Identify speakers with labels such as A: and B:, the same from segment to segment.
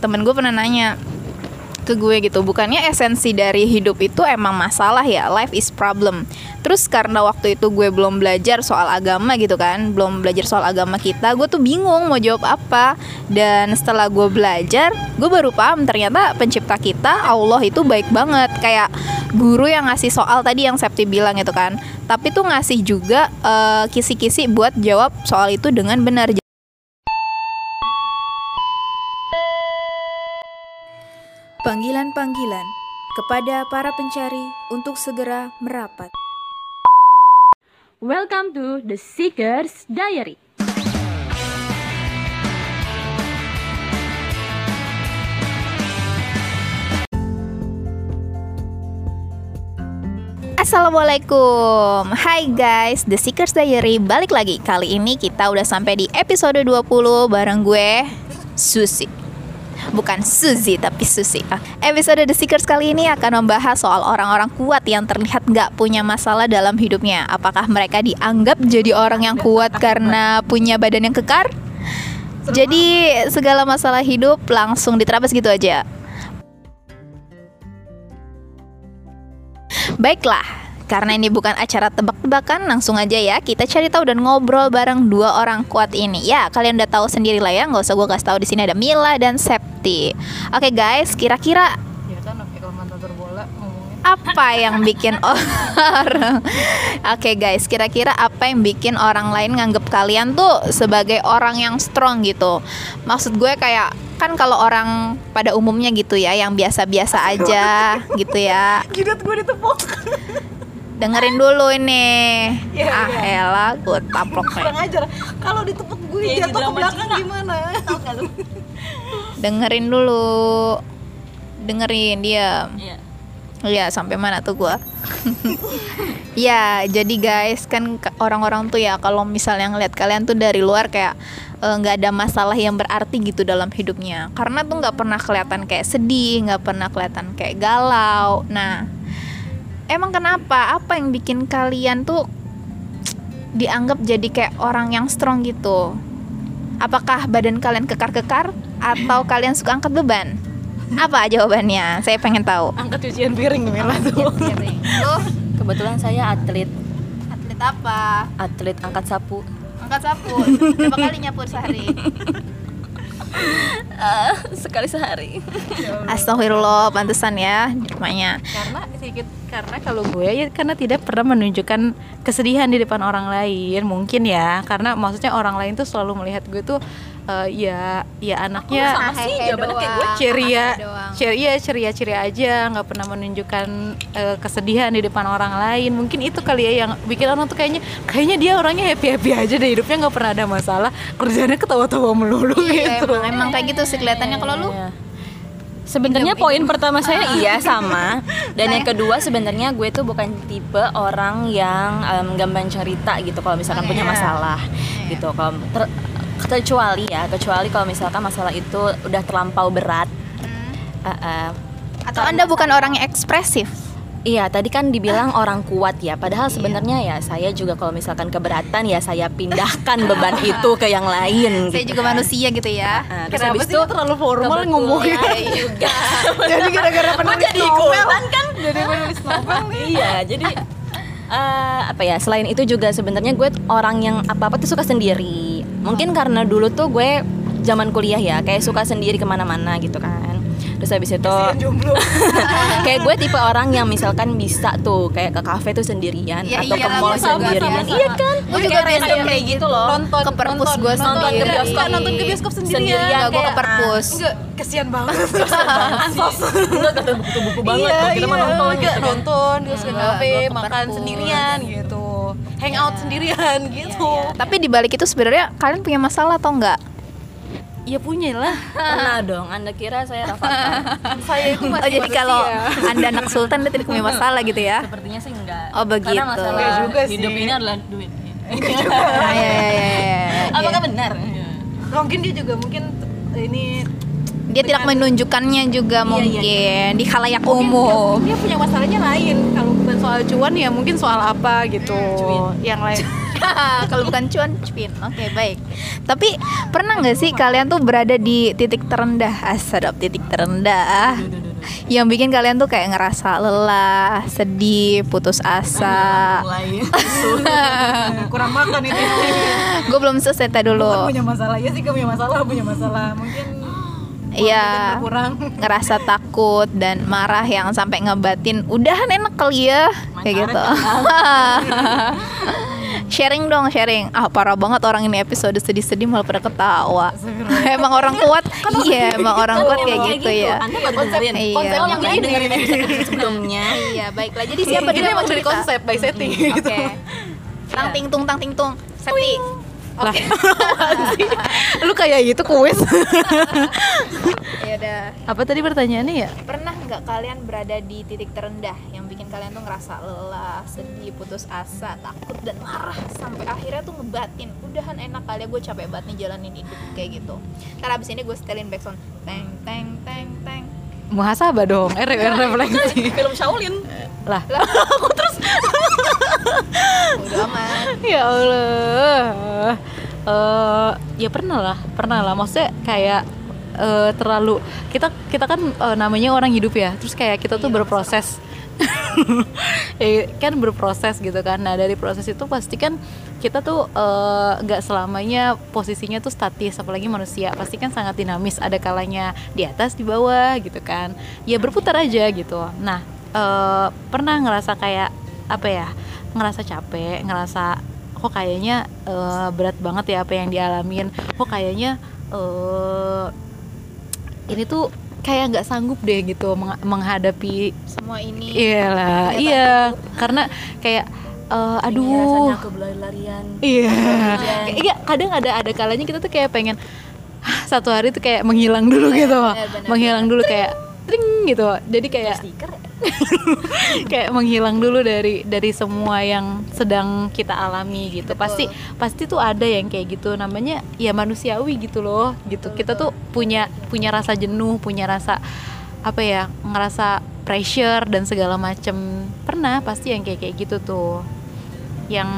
A: temen gue pernah nanya ke gue gitu bukannya esensi dari hidup itu emang masalah ya? Life is problem. Terus karena waktu itu gue belum belajar soal agama gitu kan belum belajar soal agama kita gue tuh bingung mau jawab apa. Dan setelah gue belajar gue baru paham ternyata pencipta kita Allah itu baik banget. Kayak guru yang ngasih soal tadi yang Septi bilang gitu kan. Tapi tuh ngasih juga eh, kisi-kisi buat jawab soal itu dengan benar Panggilan-panggilan kepada para pencari untuk segera merapat.
B: Welcome to The Seeker's Diary.
A: Assalamualaikum Hai guys, The Seekers Diary balik lagi Kali ini kita udah sampai di episode 20 bareng gue Susi Bukan Suzy tapi Susi Ah, Episode The Seekers kali ini akan membahas soal orang-orang kuat yang terlihat nggak punya masalah dalam hidupnya. Apakah mereka dianggap jadi orang yang kuat karena punya badan yang kekar? Jadi segala masalah hidup langsung diterabas gitu aja. Baiklah, karena ini bukan acara tebak-tebakan, langsung aja ya. Kita cari tahu dan ngobrol bareng dua orang kuat ini. Ya, kalian udah tahu sendiri lah ya, nggak usah gue kasih tahu di sini ada Mila dan Oke guys, kira-kira
C: Ya kan
A: apa yang bikin orang Oke guys, kira-kira apa yang bikin orang lain nganggep kalian tuh sebagai orang yang strong gitu? Maksud gue kayak kan kalau orang pada umumnya gitu ya yang biasa-biasa aja gitu ya.
C: Jidat gue ditepuk.
A: Dengerin dulu ini.
C: Iya,
A: ah elah gue taplok
C: Kurang ajar. Kalau ditepuk gue
B: di
C: jatuh ke belakang
B: Cina.
C: gimana
A: dengerin dulu. Dengerin diam.
B: Iya.
A: Iya sampai mana tuh gua? Ya jadi guys kan orang-orang tuh ya kalau misalnya ngeliat kalian tuh dari luar kayak eh, nggak ada masalah yang berarti gitu dalam hidupnya. Karena tuh nggak pernah kelihatan kayak sedih nggak pernah kelihatan kayak galau. Nah emang kenapa? Apa yang bikin kalian tuh dianggap jadi kayak orang yang strong gitu? Apakah badan kalian kekar-kekar atau kalian suka angkat beban apa jawabannya saya pengen tahu
C: Angkat cucian piring Mila tuh
A: Lu
B: Kebetulan saya atlet,
A: atlet apa?
B: atlet angkat sapu.
A: Angkat sapu. Berapa kali nyapu sehari?
B: Ah, sekali sehari.
A: Astagfirullah, pantesan ya di rumahnya.
C: Karena sedikit Karena kalau gue ya Karena tidak pernah menunjukkan Kesedihan di depan orang lain Mungkin ya Karena maksudnya orang lain tuh selalu melihat gue tuh eh, Ya Ya anaknya
B: sama sih, jawabannya kayak gue.
C: ceria ceria ceria ceria aja nggak pernah menunjukkan eh, kesedihan di depan orang lain. Mungkin itu kali ya yang bikin orang tuh kayaknya kayaknya dia orangnya happy happy aja deh hidupnya nggak pernah ada masalah. Kerjanya ketawa tawa melulu
A: Iya,
C: gitu.
A: emang, emang kayak gitu sih kelihatannya. Kalau lu?
B: Iya. Sebenarnya poin pertama saya iya sama. Dan yang kedua sebenarnya gue tuh bukan tipe orang yang em, gampang cerita gitu kalau misalkan punya
A: Iya.
B: masalah gitu. Kalau ter- kecuali ya kecuali kalau misalkan masalah itu udah terlampau berat Eh, eh,
A: atau Anda bukan orang yang ekspresif?
B: Iya, tadi kan dibilang orang kuat ya. Padahal sebenarnya ya saya juga kalau misalkan keberatan ya saya pindahkan beban itu ke yang lain.
A: Saya
B: gitu
A: juga
B: kan.
A: manusia gitu ya.
B: Nah, terus
C: Kenapa
B: habis
C: sih
B: itu
C: lu terlalu formal
B: kebetulan
C: ngomongnya?
B: juga.
C: jadi gara-gara penulis
B: jadi
C: novel
B: kan?
C: jadi penulis novel nih
B: iya, jadi eh, apa ya? Selain itu juga sebenarnya gue orang yang apa-apa tuh suka sendiri. Mungkin karena dulu tuh gue zaman kuliah ya, kayak suka sendiri ke mana-mana gitu kan. Terus habis itu kayak gue tipe orang yang misalkan bisa tuh kayak ke kafe tuh sendirian
A: Ya
B: atau ke
A: iyalah,
B: mall sendirian.
A: sama,
B: Iya kan?
A: Gue juga
B: Kayak
A: random
B: random kayak gitu loh.
C: nonton
A: Ke perpus
C: nonton,
A: gua
C: nonton
A: sendiri.
C: ke bioskop nonton ke bioskop sendirian,
B: Sendirian.
A: Enggak, gue ke
B: kayak,
A: perpus.
C: enggak kesian banget
B: Enggak kata buku-buku banget
C: iya,
B: kita mah
C: iya,
B: nonton gitu kan.
C: nonton di bioskop
A: Enggak,
C: kafe
A: ke
C: makan sendirian gitu hangout sendirian gitu
A: Tapi di balik itu sebenarnya kalian punya masalah atau enggak?
C: Iya punya lah
B: Pernah dong. Anda kira saya Rafathar?
C: saya itu
A: Oh
C: masih
A: jadi kalau
C: manusia.
A: anda anak sultan dia tidak punya masalah gitu ya?
B: Sepertinya sih enggak.
A: Oh, begitu.
B: Karena masalah
C: Enggak juga sih.
B: hidup ini adalah duit.
A: Iya, iya, iya, iya, iya.
B: Apakah benar?
C: mungkin dia juga mungkin ini
A: Dia tidak menunjukkannya juga
C: Iya,
A: mungkin
C: iya,
A: di khalayak
C: mungkin
A: umum.
C: dia, dia punya masalahnya lain. Kalau bukan soal cuan ya mungkin soal apa gitu.
B: Cuin.
C: yang lain.
A: Kalau bukan cuan cuin oke baik. Tapi pernah nggak sih kalian tuh berada di titik terendah? Asadap titik terendah. Yang bikin kalian tuh kayak ngerasa lelah sedih putus asa.
D: Kurang makan itu.
A: Gue belum selesai tadi dulu.
D: Punya masalah. Ya sih kamu punya masalah punya masalah. Mungkin
A: Iya,
D: kurang
A: ngerasa takut dan marah yang sampai ngebatin udahan enak kali ya kayak gitu. sharing dong, sharing. Ah parah banget orang ini episode sedih-sedih malah pada ketawa. emang orang kuat, iya emang orang kuat kayak gitu ya.
B: Anda baru dengerin
A: Iya.
B: konsep yang lain dengerin episode sebelumnya.
A: Iya, baiklah. Jadi siapa
C: ini
A: mau
C: emang dari konsep by setting gitu
A: Tang ting tung tang ting tung. Seti.
C: Lah lu kayak gitu kuis.
A: Ya udah.
C: apa tadi pertanyaannya ya?
A: Pernah nggak kalian berada di titik terendah yang bikin kalian tuh ngerasa lelah, sedih, putus asa, takut dan marah sampai akhirnya tuh ngebatin, udahan enak kali ya gue capek banget nih jalanin hidup kayak gitu. Ntar abis ini gue setelin backsound, teng teng teng teng.
C: muhasabah dong? Eh re- refleksi.
B: Film Shaolin.
C: lah.
A: Udah aman.
C: ya Allah Eh, ya pernah lah pernah lah maksudnya kayak eh, terlalu kita kita kan eh, namanya orang hidup ya. Terus kayak kita tuh berproses. Eh, kan berproses gitu kan. Nah dari proses itu pasti kan kita tuh nggak selamanya posisinya tuh statis apalagi manusia. Pasti kan sangat dinamis. Ada kalanya di atas di bawah gitu kan. Ya berputar aja gitu. Nah eh, pernah ngerasa kayak apa ya ngerasa capek ngerasa kok kayaknya eh, berat banget ya apa yang dialamin. Kok kayaknya eh, ini tuh kayak nggak sanggup deh gitu meng- menghadapi
A: Semua ini.
C: Iya lah,
A: Ternyata
C: iya, karena kayak eh, aduh,
B: Rasanya ke larian
C: iya, iya kadang ada ada kalanya kita tuh kayak pengen "Hah, satu hari tuh kayak menghilang dulu gitu,
A: benar, benar,
C: menghilang dulu kayak tring gitu, jadi kayak
B: stiker.
C: kayak menghilang dulu dari dari semua yang sedang kita alami gitu. Pasti pasti tuh ada yang kayak gitu, namanya ya manusiawi gitu loh, gitu. Kita tuh punya punya rasa jenuh, punya rasa apa ya ngerasa pressure dan segala macem. Pernah pasti yang kayak kayak gitu tuh. Yang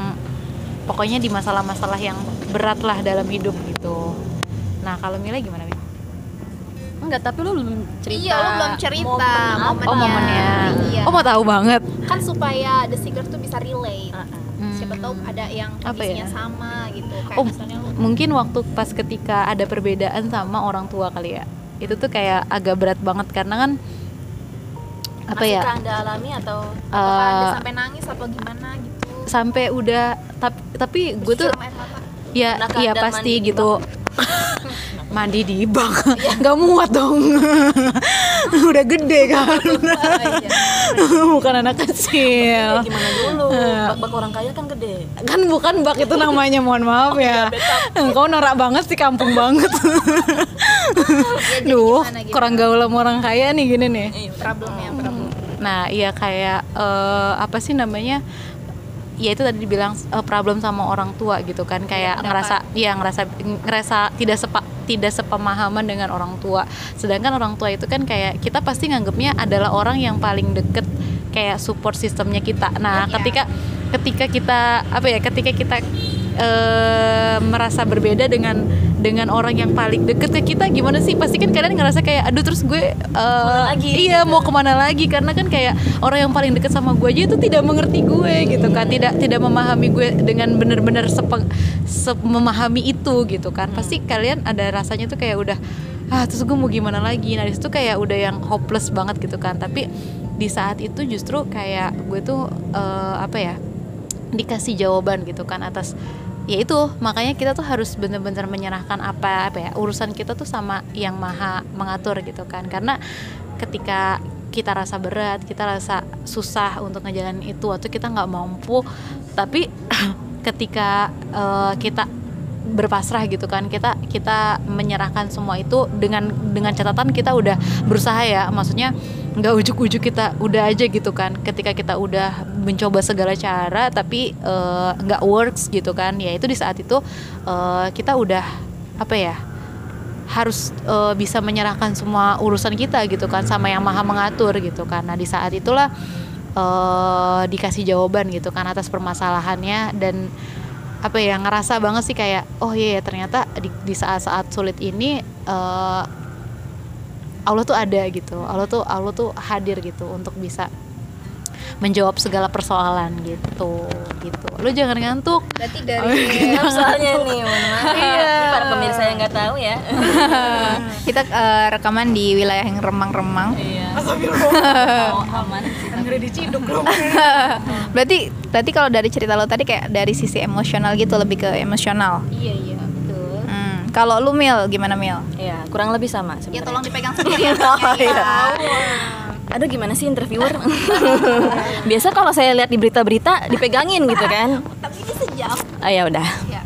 C: pokoknya di masalah-masalah yang berat lah dalam hidup gitu. Nah kalau Mila gimana?
B: Enggak, tapi lu belum cerita.
A: Iya, lu belum cerita
B: momen
A: momennya.
C: oh momennya
A: Iya.
C: oh mau tahu banget
A: Kan supaya the seeker tuh bisa relate.
C: Hmm.
A: Siapa tahu ada yang
C: Apa
A: kondisinya
C: ya?
A: sama gitu. Kayak
C: Oh,
A: misalnya lu
C: mungkin waktu pas ketika ada perbedaan sama orang tua kali ya itu tuh kayak agak berat banget karena kan apa
B: Masih
C: ya
B: pernah anda alami atau
C: eh,
A: sampai nangis atau gimana gitu.
C: sampai udah tapi tapi gue tuh ya iya
B: Anda
C: pasti
B: di
C: gitu mandi di bak nggak muat dong. Udah gede kan? Bukan anak kecil.
B: Gimana dulu? Bak-bak orang kaya kan gede.
C: kan bukan bak itu namanya mohon maaf ya. Kau norak banget sih kampung banget. Duh kurang gaul sama orang kaya nih gini nih.
A: Problemnya, problem.
C: nah iya kayak eh, apa sih namanya ya itu tadi dibilang eh, problem sama orang tua gitu kan kayak
A: pendapat.
C: ngerasa ya ngerasa ngerasa tidak sepa tidak sepemahaman dengan orang tua sedangkan orang tua itu kan kayak kita pasti nganggapnya adalah orang yang paling deket kayak support sistemnya kita nah
A: Iya.
C: ketika ketika kita apa ya ketika kita eh, merasa berbeda dengan dengan orang yang paling deket ke kita gimana sih? Pasti kan kalian ngerasa kayak aduh terus gue eh,
B: lagi,
C: iya mau ke mana lagi? Karena kan kayak orang yang paling deket sama gue aja itu tidak mengerti gue gitu kan. Tidak tidak memahami gue dengan benar-benar sepe- se- memahami itu gitu kan. Pasti kalian ada rasanya tuh kayak udah ah terus gue mau gimana lagi? Nah di situ kayak udah yang hopeless banget gitu kan. Tapi di saat itu justru kayak gue tuh eh, apa ya dikasih jawaban gitu kan atas ya itu makanya kita tuh harus bener-bener menyerahkan apa apa ya urusan kita tuh sama yang maha mengatur gitu kan. Karena ketika kita rasa berat kita rasa susah untuk ngejalanin itu atau kita nggak mampu tapi ketika eh, kita berpasrah gitu kan kita kita menyerahkan semua itu dengan dengan catatan kita udah berusaha ya. Maksudnya nggak ujuk-ujuk kita udah aja gitu kan. Ketika kita udah mencoba segala cara tapi eh, nggak works gitu kan. Ya itu di saat itu eh, kita udah apa ya harus eh, bisa menyerahkan semua urusan kita gitu kan sama yang maha mengatur gitu kan. Nah di saat itulah eh, dikasih jawaban gitu kan atas permasalahannya dan apa ya ngerasa banget sih kayak oh iya ya, ternyata di, di saat-saat sulit ini eh, Allah tuh ada gitu. Allah tuh Allah tuh hadir gitu untuk bisa menjawab segala persoalan gitu gitu lu jangan ngantuk
A: Berarti dari
B: soalnya nih mohon maaf
C: Iya.
B: para pemirsa yang nggak tahu ya
A: kita eh, rekaman di wilayah yang remang-remang.
B: iya oh, aman
D: diciduk
A: Berarti berarti kalau dari cerita lo tadi kayak dari sisi emosional gitu lebih ke emosional.
B: iya iya betul
A: Hmm. Kalau lu Mil gimana Mil?
B: Iya, kurang lebih sama
A: Ya
B: sebenarnya.
A: tolong dipegang sendiri ya.
B: Oh,
A: Iya.
B: Iya. Aduh gimana sih interviewer? Biasa kalau saya lihat di berita-berita dipegangin gitu kan.
A: Tapi ini sejam.
B: Oh ya udah.
A: Ya.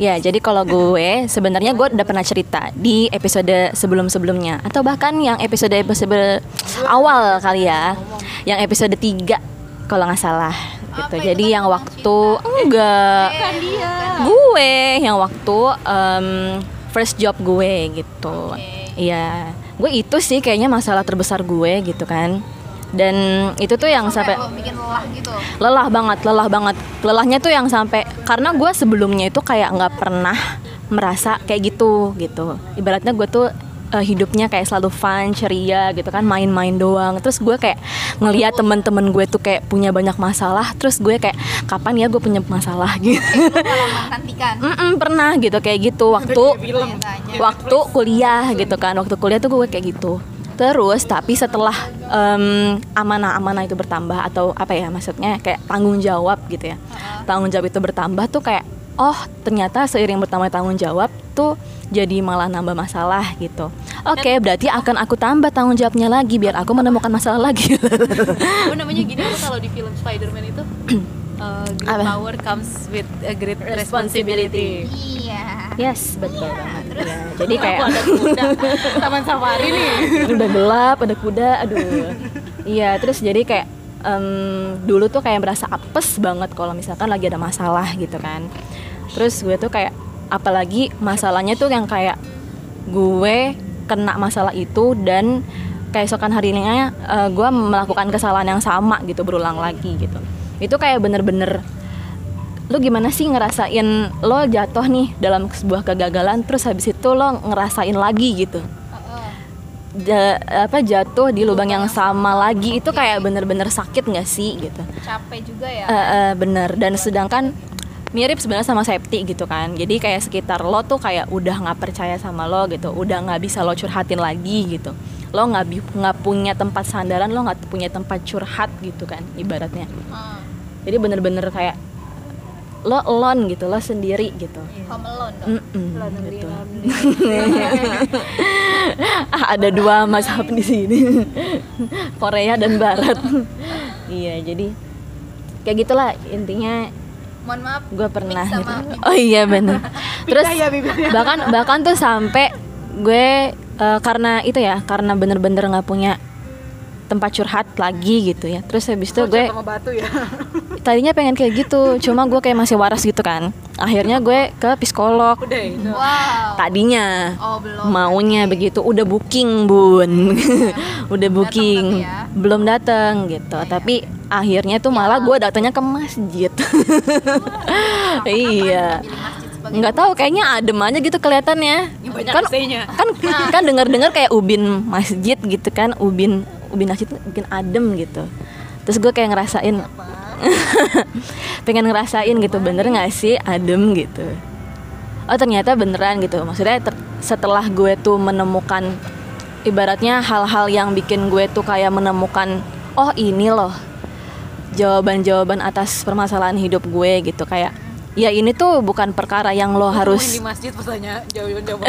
B: Ya, jadi kalau gue sebenarnya gue udah pernah cerita di episode sebelum-sebelumnya atau bahkan yang episode-episode awal kali ya. Yang episode 3 kalau nggak salah gitu.
A: Apa
B: Jadi yang waktu enggak
A: Kan dia.
B: gue yang waktu em, first job gue gitu iya gue itu sih kayaknya masalah terbesar gue gitu kan. Dan itu tuh yang sampai
A: lo bikin lelah gitu.
B: lelah banget lelah banget. Lelahnya tuh yang sampai karena gue sebelumnya itu kayak nggak pernah merasa kayak gitu gitu. Ibaratnya gue tuh eh, hidupnya kayak selalu fun ceria gitu kan main-main doang. Terus gue kayak ngeliat temen-temen gue tuh kayak punya banyak masalah terus gue kayak kapan ya gue punya masalah? Gitu.
A: Menantikan.
B: Mm-mm, pernah gitu kayak gitu. Waktu waktu kuliah gitu kan waktu kuliah tuh gue kayak gitu. Terus tapi setelah amanah-amanah itu bertambah atau apa ya maksudnya kayak tanggung jawab gitu ya. Tanggung jawab itu bertambah tuh kayak oh ternyata seiring bertambah tanggung jawab tuh jadi malah nambah masalah gitu. Oke berarti akan aku tambah tanggung jawabnya lagi biar aku menemukan masalah lagi.
C: Apa namanya gini apa kalau di film Spider-Man itu? Uh, great power comes with a great responsibility.
A: Iya.
B: yes betul banget. ya, jadi kayak
C: Taman safari nih.
B: udah gelap ada kuda aduh. Iya terus jadi kayak em, dulu tuh kayak berasa apes banget kalau misalkan lagi ada masalah gitu kan. Terus gue tuh kayak apalagi masalahnya tuh yang kayak gue kena masalah itu dan keesokan harinya eh, gue melakukan kesalahan yang sama gitu berulang lagi gitu. Itu kayak bener-bener lu gimana sih ngerasain lo jatuh nih dalam sebuah kegagalan terus habis itu lo ngerasain lagi gitu? Ja- apa jatuh di lubang yang sama lagi itu kayak bener-bener sakit nggak sih gitu?
A: Capek juga ya.
B: Eh, eh, bener. Dan sedangkan mirip sebenarnya sama safety gitu kan. Jadi kayak sekitar lo tuh kayak udah nggak percaya sama lo gitu udah nggak bisa lo curhatin lagi gitu. Lo nggak nggak punya tempat sandaran lo nggak punya tempat curhat gitu kan ibaratnya.
A: Hmm.
B: jadi bener-bener kayak lo alone gitu lo sendiri gitu.
A: Home alone dong.
B: Mm-mm, gitu. Ah, ada dua mazhab di sini. Korea dan Barat. Iya jadi kayak gitulah intinya
A: Mohon maaf.
B: gue pernah gitu.
A: bibir.
B: oh iya benar terus
D: ya
B: bahkan bahkan tuh sampai gue eh, karena itu ya karena bener-bener nggak punya tempat curhat lagi gitu ya. Terus habis itu gue
D: sama batu ya.
B: Tadinya pengen kayak gitu cuma gue kayak masih waras gitu kan. Akhirnya gue ke psikolog.
D: Udah itu.
A: Wow.
B: tadinya.
A: Oh, belum.
B: maunya begitu. Udah booking bun. Udah booking.
A: tapi ya.
B: belum datang gitu. Tapi akhirnya tuh malah gue datangnya ke masjid. Iya.
A: masjid sebagai
B: nggak tahu kayaknya adem aja gitu kelihatannya.
D: Banyak
B: kan
D: AC-nya.
B: kan kan dengar dengar kayak ubin masjid gitu kan ubin ubin masjid bikin adem gitu. Terus gue kayak ngerasain pengen ngerasain gitu bener nggak sih adem gitu? Oh ternyata beneran gitu. Maksudnya setelah gue tuh menemukan ibaratnya hal-hal yang bikin gue tuh kayak menemukan oh ini loh jawaban-jawaban atas permasalahan hidup gue gitu. Kayak ya ini tuh bukan perkara yang lo harus
D: di masjid pesannya jauh-jauh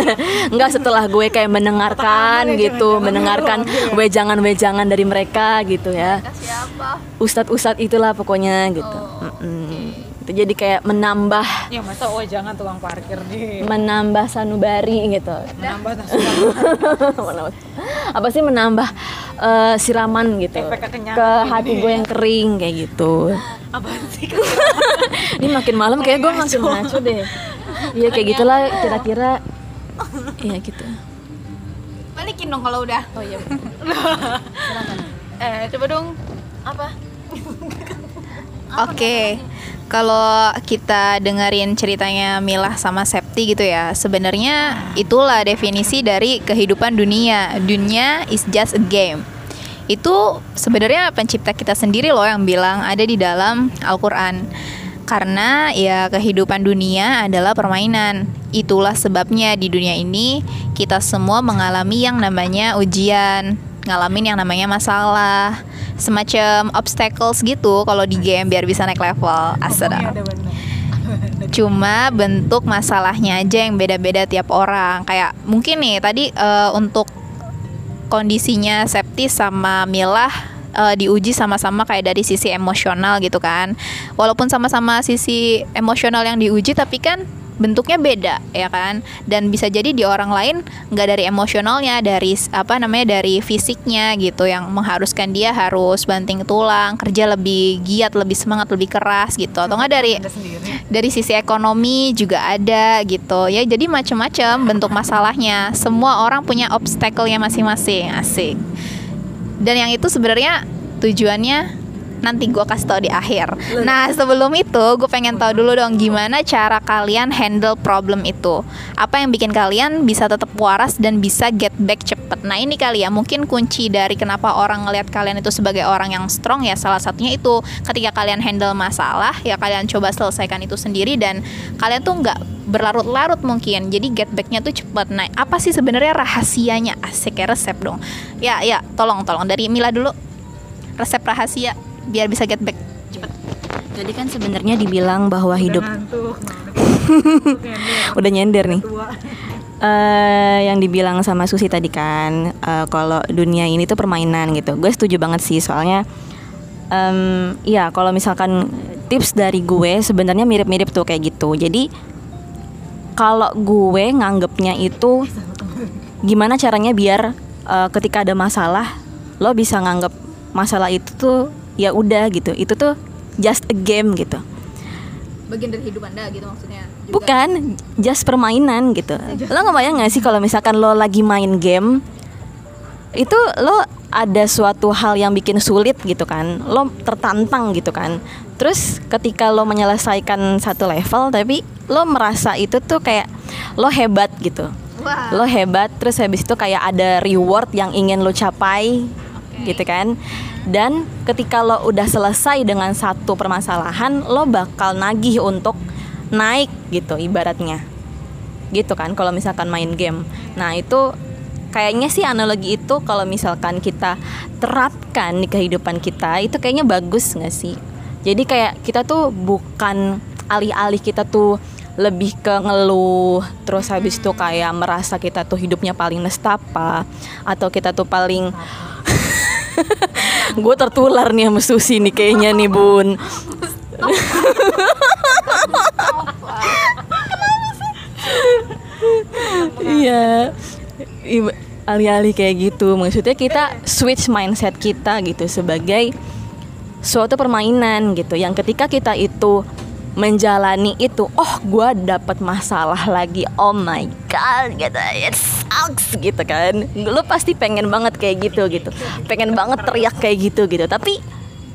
B: Enggak setelah gue kayak mendengarkan gitu,
D: jangan-jangan
B: mendengarkan wejangan-wejangan dari mereka gitu ya.
A: siapa?
B: Ustadz-ustadz itulah pokoknya gitu. Mm-mm. Itu jadi kayak menambah
D: ya masa oh jangan tukang parkir nih
B: menambah sanubari gitu.
D: menambah
B: Apa sih menambah eh, siraman gitu
D: Efek
B: ke
D: gitu
B: hati gue yang kering kayak gitu.
D: apa sih
B: Ini makin malam kayak gue makin ngaco deh. Iya kayak gitulah kira-kira. Iya gitu.
A: Balikin dong kalau udah.
B: Oh iya.
C: eh coba dong
A: Apa? Oke. Kalau kita dengerin ceritanya Milah sama Septi gitu ya, sebenarnya itulah definisi dari kehidupan dunia. Dunia is just a game. Itu sebenarnya pencipta kita sendiri loh yang bilang ada di dalam Al-Qur'an. Karena ya kehidupan dunia adalah permainan. Itulah sebabnya di dunia ini kita semua mengalami yang namanya ujian, ngalamin yang namanya masalah, semacam obstacles gitu kalau di game biar bisa naik level. Asada. Cuma bentuk masalahnya aja yang beda-beda tiap orang. Kayak mungkin nih tadi eh, untuk kondisinya Septi sama Milah eh, diuji sama-sama kayak dari sisi emosional gitu kan. Walaupun sama-sama sisi emosional yang diuji tapi kan bentuknya beda ya kan? Dan bisa jadi di orang lain nggak dari emosionalnya dari apa namanya dari fisiknya gitu yang mengharuskan dia harus banting tulang kerja lebih giat lebih semangat lebih keras gitu. Atau nggak dari dari sisi ekonomi juga ada gitu. Ya jadi macam-macam bentuk masalahnya. Semua orang punya obstacle-nya masing-masing asik. Dan yang itu sebenarnya tujuannya nanti gue kasih tau di akhir. Nah sebelum itu gue pengen tahu dulu dong gimana cara kalian handle problem itu. Apa yang bikin kalian bisa tetap waras dan bisa get back cepet. Nah ini kali ya mungkin kunci dari kenapa orang ngelihat kalian itu sebagai orang yang strong ya salah satunya itu ketika kalian handle masalah ya kalian coba selesaikan itu sendiri dan kalian tuh nggak berlarut-larut mungkin. Jadi get backnya tuh cepet. Nah apa sih sebenarnya rahasianya? Asik ya resep dong. Ya ya tolong tolong. Dari Mila dulu. Resep rahasia biar bisa get back cepet
B: Tadi kan sebenarnya dibilang bahwa hidup udah nyender nih. Eh, yang dibilang sama Susi tadi kan, eh, kalau dunia ini tuh permainan gitu. Gue setuju banget sih soalnya, em, ya kalau misalkan tips dari gue sebenarnya mirip-mirip tuh kayak gitu. Jadi kalau gue nganggepnya itu gimana caranya biar eh, ketika ada masalah lo bisa nganggep masalah itu tuh ya udah gitu. Itu tuh just a game gitu.
A: bagian dari hidup anda gitu maksudnya
B: Bukan, just permainan gitu. Lo ngebayang gak sih kalau misalkan lo lagi main game, itu lo ada suatu hal yang bikin sulit gitu kan, lo tertantang gitu kan. Terus ketika lo menyelesaikan satu level, tapi lo merasa itu tuh kayak lo hebat gitu.
A: Wah.
B: Lo hebat, terus habis itu kayak ada reward yang ingin lo capai, gitu kan. Dan ketika lo udah selesai dengan satu permasalahan, lo bakal nagih untuk naik gitu ibaratnya. Gitu kan? Kalau misalkan main game. Nah itu kayaknya sih analogi itu kalau misalkan kita terapkan di kehidupan kita itu kayaknya bagus nggak sih? Jadi kayak kita tuh bukan alih-alih kita tuh lebih ke ngeluh terus habis itu kayak merasa kita tuh hidupnya paling nestapa atau kita tuh paling gue tertular nih sama Susi nih kayaknya nih bun Iya. Alih-alih kayak gitu, maksudnya kita switch mindset kita gitu sebagai suatu permainan gitu. Yang ketika kita itu menjalani itu, oh gue dapat masalah lagi, oh my god, gitu, it sucks gitu kan. Lo pasti pengen banget kayak gitu gitu, pengen banget teriak kayak gitu gitu. Tapi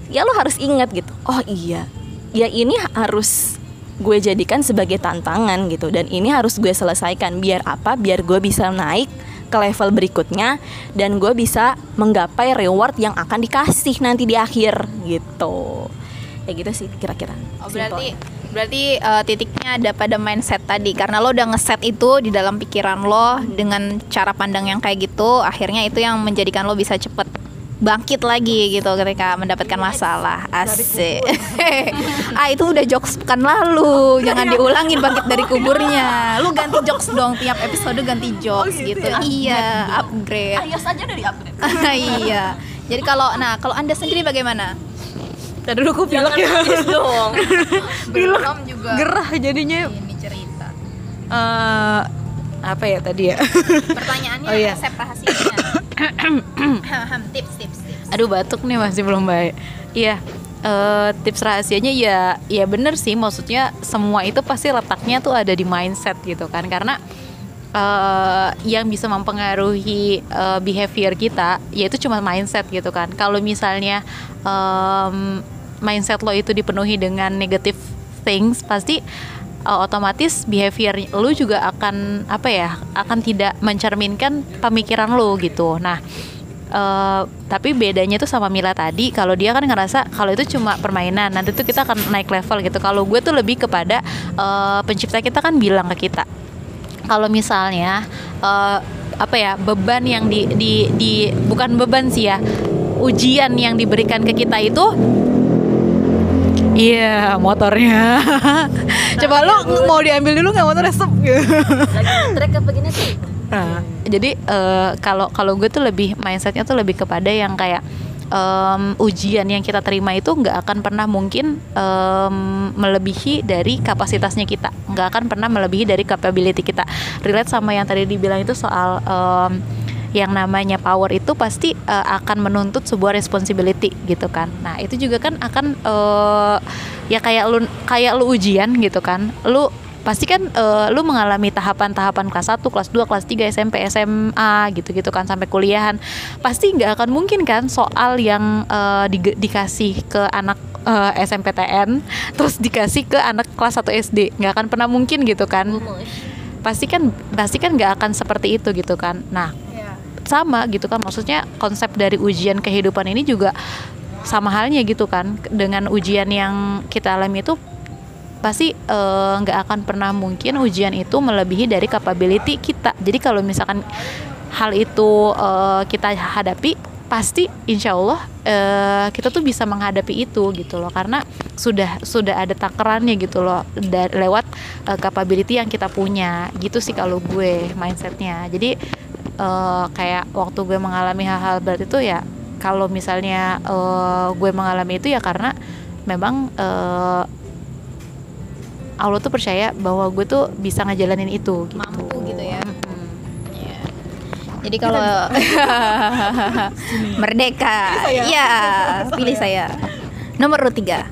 B: ya lo harus ingat gitu, oh iya, ya ini harus gue jadikan sebagai tantangan gitu. Dan ini harus gue selesaikan. Biar apa? Biar gue bisa naik ke level berikutnya dan gue bisa menggapai reward yang akan dikasih nanti di akhir gitu ya gitu sih kira-kira.
A: Oh, berarti berarti eh, titiknya ada pada mindset tadi. Karena lo udah ngeset itu di dalam pikiran lo dengan cara pandang yang kayak gitu akhirnya itu yang menjadikan lo bisa cepet bangkit lagi gitu ketika mendapatkan masalah. asik. Ah itu udah jokes pekan lalu. Jangan diulangin bangkit dari kuburnya. Lu ganti jokes dong tiap episode ganti jokes gitu, iya upgrade.
B: saja dari upgrade.
A: Iya. Jadi kalau nah kalau anda sendiri bagaimana
D: Tadi dulu gue pilek ya.
B: dong
A: belum juga
D: Gerah jadinya.
A: ini cerita
D: eh apa ya tadi ya?
A: Pertanyaannya
D: Oh, iya.
A: resep rahasianya. tips, tips, tips.
D: Aduh batuk nih masih belum baik. Iya. eh, tips rahasianya ya ya bener sih maksudnya semua itu pasti letaknya tuh ada di mindset gitu kan karena eh, yang bisa mempengaruhi eh, behavior kita yaitu cuma mindset gitu kan kalau misalnya em, mindset lo itu dipenuhi dengan negatif
C: things pasti uh, otomatis behavior lu juga akan apa ya akan tidak mencerminkan pemikiran lu gitu. Nah Uh, tapi bedanya tuh sama Mila tadi kalau dia kan ngerasa kalau itu cuma permainan nanti tuh kita akan naik level gitu. Kalau gue tuh lebih kepada uh, pencipta kita kan bilang ke kita kalau misalnya uh, apa ya beban yang di, di di bukan beban sih ya ujian yang diberikan ke kita itu Iya motornya. Coba lu mau diambil dulu nggak motornya sep.
B: Lagi trek apa gini sih?
C: Nah, jadi eh, kalau kalau gue tuh lebih mindsetnya tuh lebih kepada yang kayak em, ujian yang kita terima itu nggak akan pernah mungkin em, melebihi dari kapasitasnya kita, nggak akan pernah melebihi dari capability kita. Relate sama yang tadi dibilang itu soal em, yang namanya power itu pasti eh, akan menuntut sebuah responsibility gitu kan. Nah itu juga kan akan eh, ya kayak lu kayak lu ujian gitu kan. Lu pasti kan eh, lu mengalami tahapan-tahapan kelas 1, kelas 2, kelas 3, SMP, SMA gitu-gitu kan sampai kuliahan. Pasti nggak akan mungkin kan soal yang eh, di- dikasih ke anak eh, SMPTN terus dikasih ke anak kelas 1 SD. nggak akan pernah mungkin gitu kan. Pasti kan pasti kan nggak akan seperti itu gitu kan. Nah, sama gitu kan. Maksudnya konsep dari ujian kehidupan ini juga sama halnya gitu kan. Dengan ujian yang kita alami itu pasti eh, nggak akan pernah mungkin ujian itu melebihi dari capability kita. Jadi kalau misalkan hal itu eh, kita hadapi pasti insya Allah eh, kita tuh bisa menghadapi itu gitu loh. Karena sudah sudah ada takarannya gitu loh da- lewat eh, capability yang kita punya. Gitu sih kalau gue mindsetnya. Jadi eh, kayak waktu gue mengalami hal-hal berat itu ya kalau misalnya eh, gue mengalami itu ya karena memang eh, Allah tuh percaya bahwa gue tuh bisa ngejalanin itu gitu.
A: mampu gitu ya. Iya. Jadi kalau merdeka, iya pilih saya nomor tiga.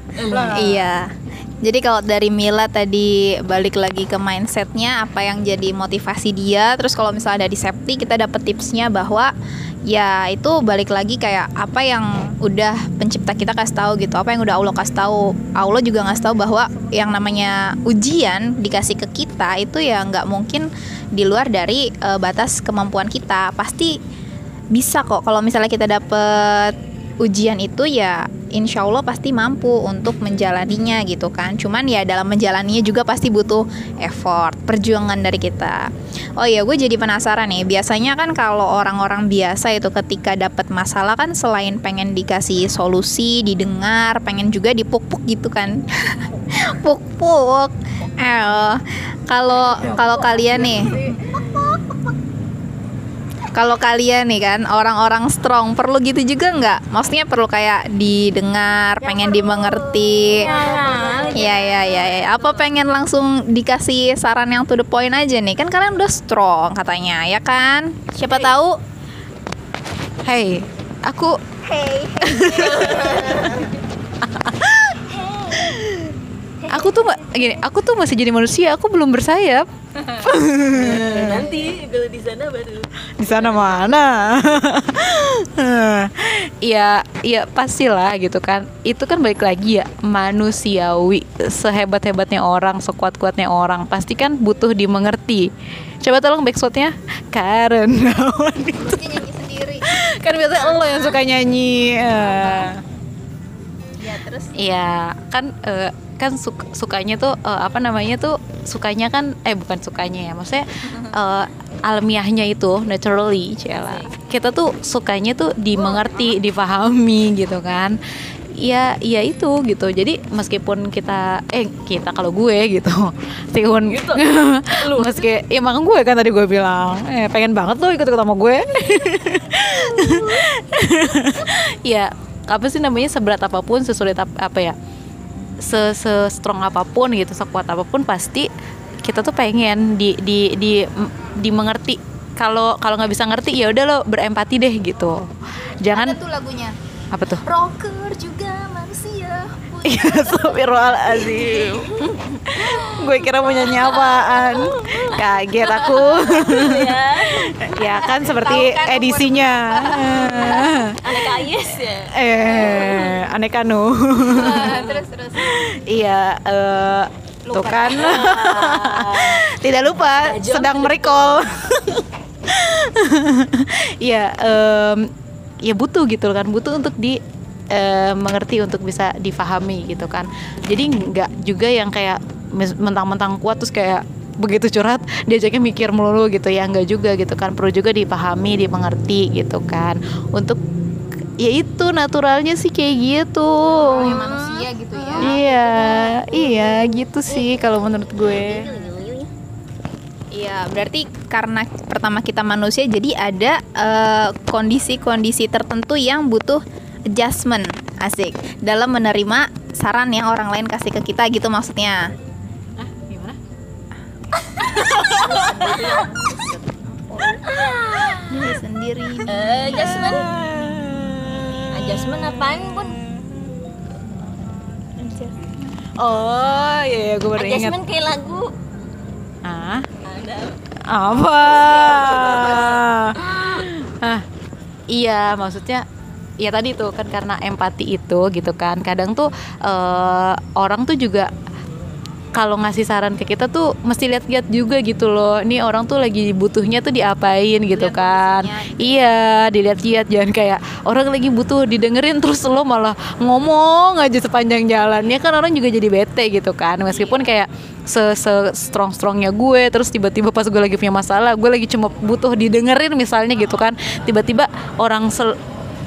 A: Iya. Jadi kalau dari Mila tadi balik lagi ke mindsetnya apa yang jadi motivasi dia. Terus kalau misalnya ada di Septi kita dapat tipsnya bahwa ya itu balik lagi kayak apa yang udah pencipta kita kasih tahu gitu. Apa yang udah Allah kasih tahu. Allah juga ngasih tahu bahwa yang namanya ujian dikasih ke kita itu ya nggak mungkin di luar dari eh, batas kemampuan kita. Pasti bisa kok kalau misalnya kita dapet ujian itu ya insya Allah pasti mampu untuk menjalaninya gitu kan. Cuman ya dalam menjalaninya juga pasti butuh effort perjuangan dari kita. Oh ya gue jadi penasaran nih. Biasanya kan kalau orang-orang biasa itu ketika dapat masalah kan selain pengen dikasih solusi didengar pengen juga dipuk-puk gitu kan. Puk-puk. Eh kalau kalau kalian nih kalau kalian nih kan orang-orang strong perlu gitu juga nggak? Maksudnya perlu kayak didengar, pengen dimengerti. Ya ya ya ya. Apa pengen langsung dikasih saran yang to the point aja nih? Kan kalian udah strong katanya, ya kan? Siapa tahu?
C: Hey, aku
A: Hey.
C: aku tuh gini, aku tuh masih jadi manusia, aku belum bersayap.
B: Nanti kalau di sana baru
C: Di sana mana? Iya, iya pastilah gitu kan. Itu kan balik lagi ya manusiawi. Sehebat-hebatnya orang, sekuat-kuatnya orang, pasti kan butuh dimengerti. Coba tolong backshotnya karena wanita
A: nyanyi sendiri.
C: kan biasanya lo yang suka nyanyi. Eh.
A: Ya terus
C: Iya, kan eh, kan suk- sukanya tuh eh, apa namanya tuh sukanya kan eh bukan sukanya ya, maksudnya eh, alamiahnya itu naturally, cila. Kita tuh sukanya tuh dimengerti, dipahami gitu kan. Iya, iya itu gitu. Jadi meskipun kita eh kita kalau gue gitu. Meskipun lu meski ya makanya gue kan tadi gue bilang, eh pengen banget lo ikut-ikut sama gue. ya apa sih namanya seberat apa pun sesulit ap- apa ya se se strong apa pun gitu sekuat apa pun pasti kita tuh pengen di di di dimengerti kalau kalau nggak bisa ngerti ya udah lo berempati deh gitu jangan
A: ada tuh lagunya.
C: Apa tuh?
B: rocker juga manusia
C: Iya, Astagfirullahaladzim. Gue kira mau nyanyi apaan? Kaget aku.
B: Ya
C: Ya kan seperti edisinya.
B: anak ayes ya?
C: Eh, aneka nu.
A: Terus terus.
C: Iya, eh, tuh kan. Tidak lupa, sedang merecall. Iya, em, ya butuh gitu kan Butuh untuk di eh, mengerti untuk bisa difahami gitu kan. Jadi nggak juga yang kayak mentang-mentang kuat terus kayak begitu curhat diajaknya mikir melulu gitu ya. Nggak juga gitu kan. Perlu juga dipahami dimengerti gitu kan. Untuk ya itu naturalnya sih kayak gitu.
A: Manusia gitu ya.
C: Iya, iya gitu sih kalau menurut gue.
A: Iya, berarti karena pertama kita manusia, jadi ada eh, kondisi-kondisi tertentu yang butuh adjustment, asik, dalam menerima saran yang orang lain kasih ke kita gitu maksudnya.
C: Gimana?
A: Diri sendiri.
B: Eh, adjustment adjustment apaan pun
C: Oh, iya, gue baru ingat.
B: adjustment kayak lagu
C: Ah,
B: ada
C: apa? ah, iya, maksudnya ya tadi tuh kan karena empati itu gitu kan. Kadang tuh eh, orang tuh juga kalau ngasih saran ke kita tuh mesti lihat-lihat juga gitu loh. Ini orang tuh lagi butuhnya tuh diapain gitu kan. Iya, dilihat-lihat jangan kayak orang lagi butuh didengerin terus lo malah ngomong aja sepanjang jalannya kan orang juga jadi bete gitu kan. Meskipun kayak se, se strong strongnya gue terus tiba-tiba pas gue lagi punya masalah gue lagi cuma butuh didengerin misalnya gitu kan tiba-tiba orang sel-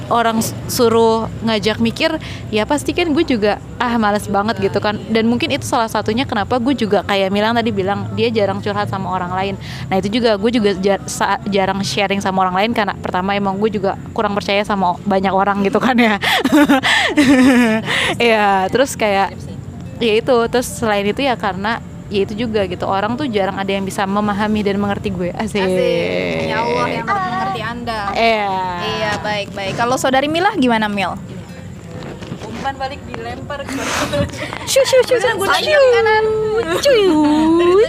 C: orang suruh ngajak mikir ya pasti kan gue juga ah males banget gitu kan. Dan mungkin itu salah satunya kenapa gue juga kayak Milang tadi bilang dia jarang curhat sama orang lain. Nah itu juga gue juga jar- jarang sharing sama orang lain karena pertama emang gue juga kurang percaya sama banyak orang gitu kan ya. Ya terus kayak ya itu. Terus selain itu ya karena ya itu juga gitu orang tuh jarang ada yang bisa memahami dan mengerti gue asik,
A: Asik. Ya Allah yang dapat mengerti Anda.
C: Iya.
A: Iya, baik-baik. Kalau saudari Milah gimana, Mil?
C: umpan balik dilempar ke
A: Shoo shoo shoo. Gue kanan.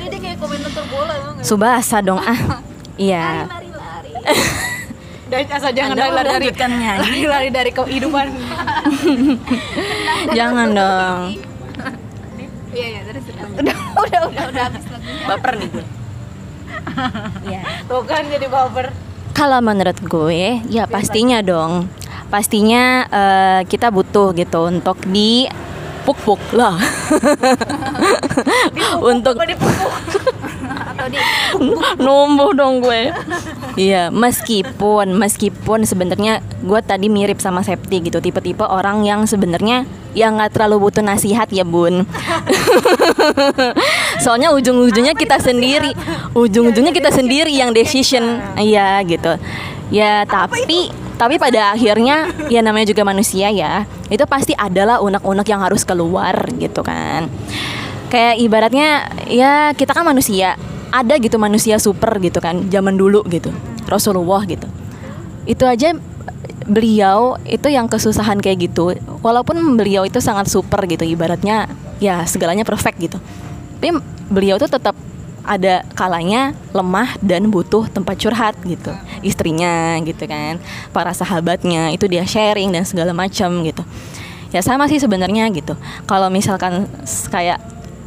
C: dia kayak komentator bola tau
B: subasa dong ah iya
C: Dan asal jangan
B: Anda
C: lari dari
B: nyanyi.
C: lari dari kehidupan.
B: jangan dong
A: Iya, iya, terus terus. Udah, udah, udah, udah habis lagunya.
B: baper nih gue Iya.
C: Tuh kan jadi baper.
B: Kalau menurut gue, ya pastinya dong. Pastinya eh, kita butuh gitu untuk di puk-puk lah. untuk
A: Atau di
B: numbuh dong gue. Iya, meskipun meskipun sebenarnya gue tadi mirip sama Septi gitu, tipe-tipe orang yang sebenarnya yang nggak terlalu butuh nasihat ya bun. Soalnya ujung-ujungnya kita sendiri, ujung-ujungnya kita sendiri yang decision, iya gitu. Ya tapi tapi pada akhirnya ya namanya juga manusia ya, itu pasti adalah unek-unek yang harus keluar gitu kan. Kayak ibaratnya ya kita kan manusia, ada gitu manusia super gitu kan, zaman dulu gitu, Rasulullah gitu. Itu aja beliau itu yang kesusahan kayak gitu. Walaupun beliau itu sangat super gitu ibaratnya ya segalanya perfect gitu. Tapi beliau tuh tetap ada kalanya lemah dan butuh tempat curhat gitu. Istrinya gitu kan para sahabatnya itu dia sharing dan segala macam gitu. Ya sama sih sebenarnya gitu. Kalau misalkan kayak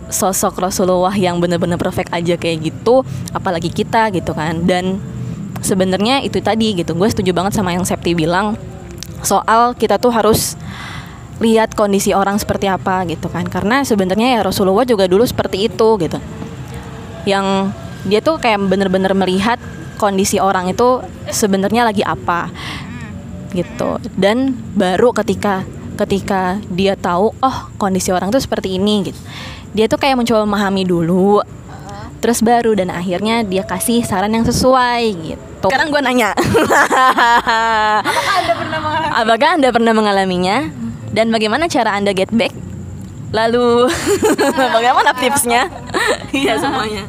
B: sosok Rasulullah yang bener-bener perfect aja kayak gitu apalagi kita gitu kan dan sebenarnya itu tadi gitu. Gue setuju banget sama yang Septi bilang soal kita tuh harus lihat kondisi orang seperti apa gitu kan. Karena sebenarnya ya Rasulullah juga dulu seperti itu gitu. Yang dia tuh kayak bener-bener melihat kondisi orang itu sebenarnya lagi apa gitu. Dan baru ketika ketika dia tahu oh kondisi orang tuh seperti ini gitu. Dia tuh kayak mencoba memahami dulu terus baru dan akhirnya dia kasih saran yang sesuai gitu sekarang gue nanya. Apakah anda pernah mengalaminya? Dan bagaimana cara anda get back? Lalu bagaimana tipsnya? Iya semuanya.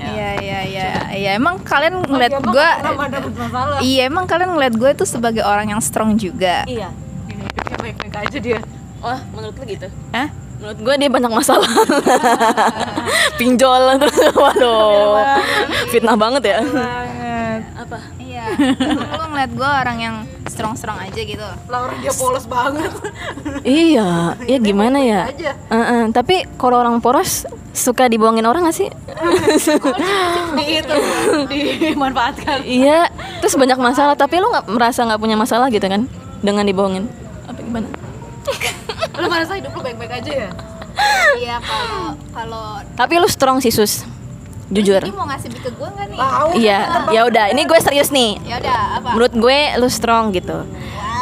A: Iya iya iya iya. Emang kalian ngeliat gue iya emang kalian ngeliat gue tuh sebagai orang yang strong juga.
B: Iya.
C: Hidupnya baik-baik aja dia.
B: Wah, menurut lu gitu?
C: Hah?
B: Menurut gue dia banyak masalah. Pinjol. Terus waduh. Fitnah banget ya.
C: Banget
B: Apa?
A: Iya. Lu ngeliat gue orang yang strong-strong aja gitu.
C: lah orang dia polos banget
B: Iya, ya gimana ya?
C: aja.
B: Heeh, tapi kalau orang poros suka dibohongin orang gak sih?
C: di itu dimanfaatkan
B: iya, terus banyak masalah tapi lu nggak merasa nggak punya masalah gitu kan dengan dibohongin? Apa gimana?
C: lu merasa hidup lu baik-baik aja ya
A: Iya kalau kalau
B: Tapi lu strong sih sus, jujur.
A: Ini mau ngasih ke gue nggak nih?
B: Iya, ya udah. Ini gue serius nih.
A: Ya udah apa?
B: Menurut gue lu strong gitu.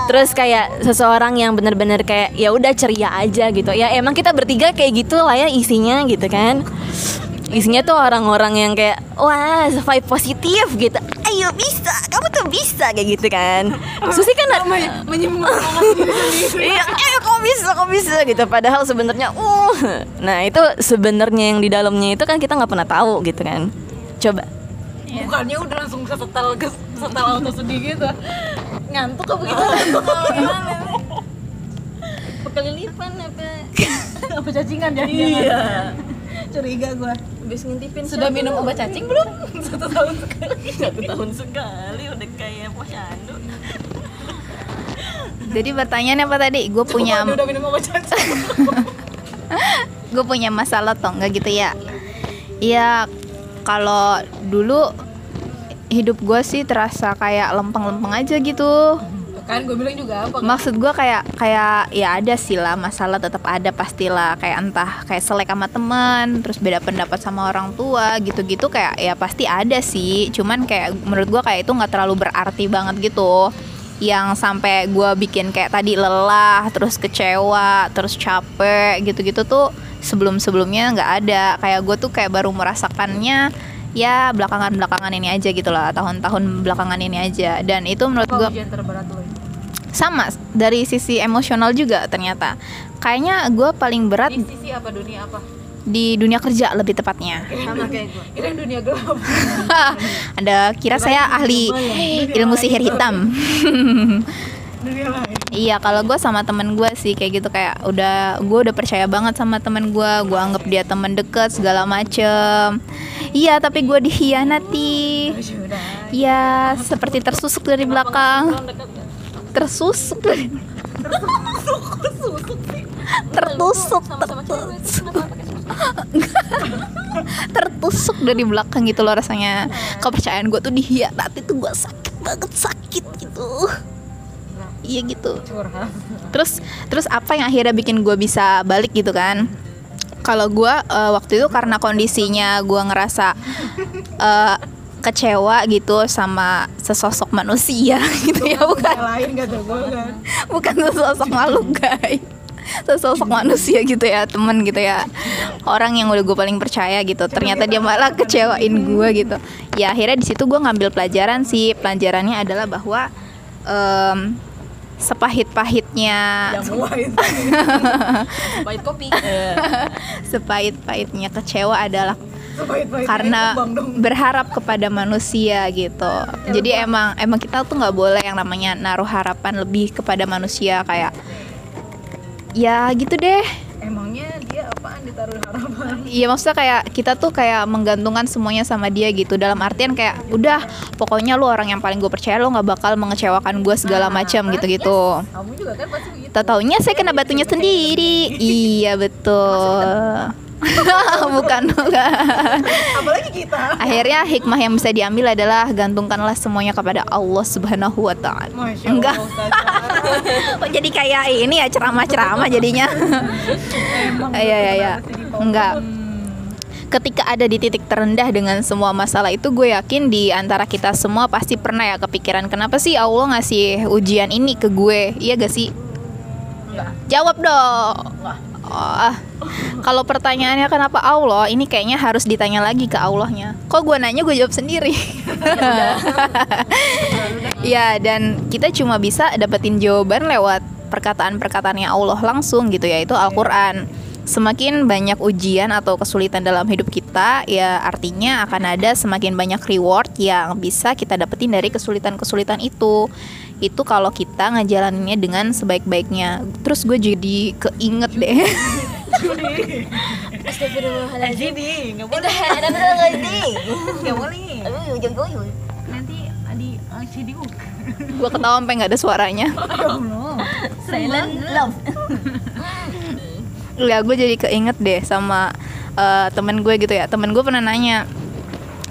B: Terus kayak seseorang yang bener-bener kayak ya udah ceria aja gitu. Ya emang kita bertiga kayak gitu lah ya isinya gitu kan. Isinya tuh orang-orang yang kayak wah vibe positif gitu. Ayo bisa, kamu tuh bisa kayak gitu kan. Susi kan
C: menyemangat diri sendiri
B: Iya, ayo kok bisa, kok bisa gitu. Padahal sebenarnya, uh, nah itu sebenarnya yang di dalamnya itu kan kita nggak pernah tahu gitu kan. Coba.
C: bukannya udah langsung kesetel kesetel auto sedih gitu ngantuk apa gitu
B: Kelilipan apa?
C: apa cacingan jadi
B: Iya.
C: curiga gua
B: Habis ngintipin
C: sudah minum obat cacing belum satu tahun sekali
B: satu tahun sekali udah kayak posyandu.
A: Jadi pertanyaannya apa tadi? Gue punya
C: udah minum obat cacing
A: gue punya masalah toh nggak gitu ya? Iya kalau dulu hidup gue sih terasa kayak lempeng-lempeng aja gitu.
C: Kan gue bilang juga apa
A: Maksud gue kayak kayak ya ada sih lah masalah tetap ada pastilah. Kayak entah kayak selek sama teman terus beda pendapat sama orang tua gitu-gitu kayak ya pasti ada sih. Cuman kayak menurut gue kayak itu nggak terlalu berarti banget gitu. Yang sampai gue bikin kayak tadi lelah terus kecewa terus capek gitu-gitu tuh sebelum-sebelumnya nggak ada. Kayak gue tuh kayak baru merasakannya ya belakangan-belakangan ini aja gitu lah tahun-tahun belakangan ini aja. Dan itu menurut gue sama dari sisi emosional juga ternyata. Kayaknya gue paling berat
C: di sisi apa dunia apa?
A: Di dunia kerja lebih tepatnya.
C: Sama kayak gue kira dunia gelap
A: ada kira saya ahli ilmu sihir hitam.
C: Lain
A: iya kalau gue sama temen gue sih kayak gitu kayak udah gue udah percaya banget sama temen gue gue anggap dia temen deket segala macem. Iya tapi gue dikhianati.
C: Sudah
A: iya seperti tersusuk dari belakang tersusuk. Dari tertusuk tertusuk. Tertusuk dari belakang gitu loh rasanya. Kepercayaan gue tuh dihianati tuh gue sakit banget sakit gitu. Iya gitu. Terus terus apa yang akhirnya bikin gue bisa balik gitu kan? Kalau gue eh, waktu itu karena kondisinya gue ngerasa eh, kecewa gitu sama sesosok manusia gitu ya bukan
C: Yang lain gue kan
A: bukan. Sesosok makhluk guys. Sesosok manusia gitu ya temen gitu ya. Orang yang udah gue paling percaya gitu. Ternyata dia malah kecewain gue gitu. Ya akhirnya di situ gue ngambil pelajaran sih. Pelajarannya adalah bahwa em, sepahit-pahitnya
C: semua itu
B: Pahit kopi.
A: sepahit-pahitnya kecewa adalah karena berharap kepada manusia gitu. Jadi emang emang kita tuh nggak boleh yang namanya naruh harapan lebih kepada manusia kayak ya gitu deh.
C: Emangnya dia apaan ditaruh harapan?
A: Iya maksudnya kayak kita tuh kayak menggantungkan semuanya sama dia gitu. Dalam artian kayak udah pokoknya lu orang yang paling gue percaya Lu gak bakal mengecewakan gue segala macam gitu-gitu.
C: kamu juga kan pasti begitu.
A: Tahu-taunya saya kena batunya sendiri. Iya betul Bukan bukan.
C: Apalagi kita.
A: Akhirnya hikmah yang bisa diambil adalah Gantungkanlah semuanya kepada Allah subhanahu wa ta'ala. Enggak. Jadi kayak ini ya ceramah-ceramah jadinya. Iya iya iya. Enggak. ketika ada di titik terendah dengan semua masalah itu gue yakin di antara kita semua pasti pernah ya kepikiran kenapa sih Allah ngasih ujian ini ke gue? Iya gak sih? Jawab dong oh, kalau pertanyaannya kenapa Allah? Ini kayaknya harus ditanya lagi ke Allahnya. Kok gue nanya gue jawab sendiri. Ya dan kita cuma bisa dapetin jawaban lewat perkataan-perkataannya Allah langsung gitu yaitu Al-Quran. Semakin banyak ujian atau kesulitan dalam hidup kita ya artinya akan ada semakin banyak reward yang bisa kita dapetin dari kesulitan-kesulitan itu itu kalau kita ngejalaninnya dengan sebaik-baiknya. Terus gue jadi keinget deh.
B: Astagfirullahaladzim.
E: Jadi, nggak
B: Itu Astagfirullahaladzim
E: nggak boleh.
B: Aduh, jangan goyang
E: Nanti di CDU.
A: gue ketawa sampai nggak ada suaranya.
B: Silent. Love.
A: Ya gue jadi keinget deh sama eh, temen gue gitu ya. Temen gue pernah nanya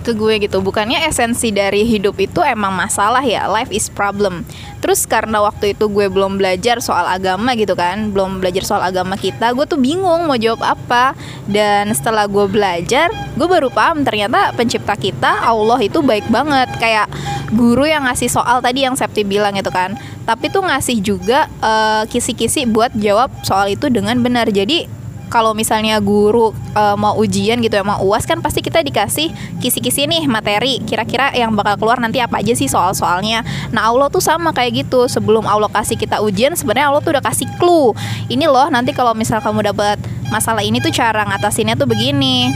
A: ke gue gitu. Bukannya esensi dari hidup itu emang masalah ya life is problem. Terus karena waktu itu gue belum belajar soal agama gitu kan belum belajar soal agama kita gue tuh bingung mau jawab apa. Dan setelah gue belajar gue baru paham ternyata pencipta kita Allah itu baik banget. Kayak guru yang ngasih soal tadi yang Septi bilang gitu kan. Tapi tuh ngasih juga eh, kisi-kisi buat jawab soal itu dengan benar. Jadi kalau misalnya guru eh, mau ujian gitu ya mau uas kan pasti kita dikasih kisi-kisi nih materi. Kira-kira yang bakal keluar nanti apa aja sih soal-soalnya. Nah Allah tuh sama kayak gitu. Sebelum Allah kasih kita ujian sebenarnya Allah tuh udah kasih clue. Ini loh nanti kalau misal kamu dapat masalah ini tuh cara ngatasinnya tuh begini.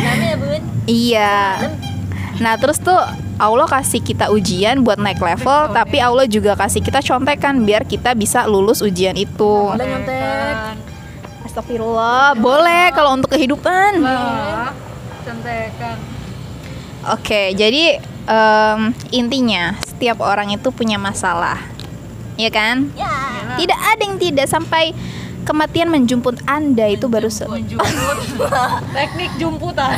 B: Ya
A: iya. Nah terus tuh Allah kasih kita ujian buat naik level tapi Allah juga kasih kita contekan biar kita bisa lulus ujian itu.
B: Udah nyontek.
A: Astagfirullah, boleh kalau untuk kehidupan.
C: Contekan.
A: Oke, jadi em, intinya setiap orang itu punya masalah, ya kan?
B: Ya.
A: Tidak ada yang tidak. Sampai kematian menjemput anda itu baru se-
E: Teknik jumputan.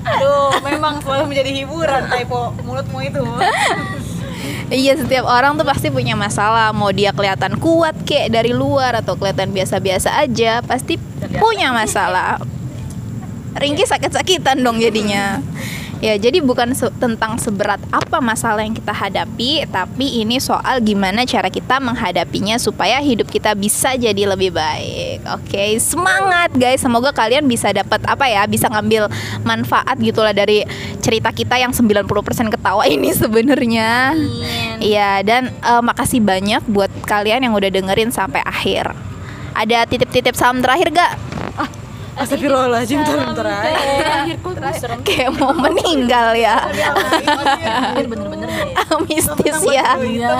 E: Aduh, memang selalu menjadi hiburan typo mulutmu itu.
A: Iya setiap orang tuh pasti punya masalah. Mau dia kelihatan kuat kek dari luar Atau kelihatan biasa-biasa aja Pasti punya masalah. Ringki sakit-sakitan dong jadinya Ya jadi bukan se- tentang seberat apa masalah yang kita hadapi Tapi ini soal gimana cara kita menghadapinya Supaya hidup kita bisa jadi lebih baik Oke semangat guys Semoga kalian bisa dapat apa ya Bisa ngambil manfaat gitulah dari cerita kita yang 90% ketawa ini sebenarnya Iya dan eh, makasih banyak buat kalian yang udah dengerin sampai akhir. Ada titip-titip salam terakhir gak?
E: Astagfirullahaladzim, bentar bentar.
A: Kayak mau meninggal ya.
B: Bener-bener
A: Mistis ya.
B: Iya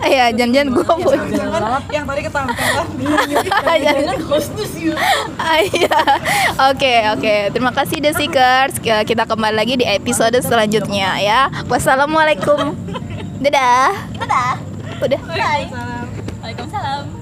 B: kayaknya
A: Iya, jangan-jangan gue pun.
E: Jangan yang tadi ketangkep
A: Jangan. Iya. Oke, oke. Terima kasih The Seekers. Kita kembali lagi di episode selanjutnya ya. Wassalamualaikum. Dadah.
B: Dadah
A: Udah.
B: Bye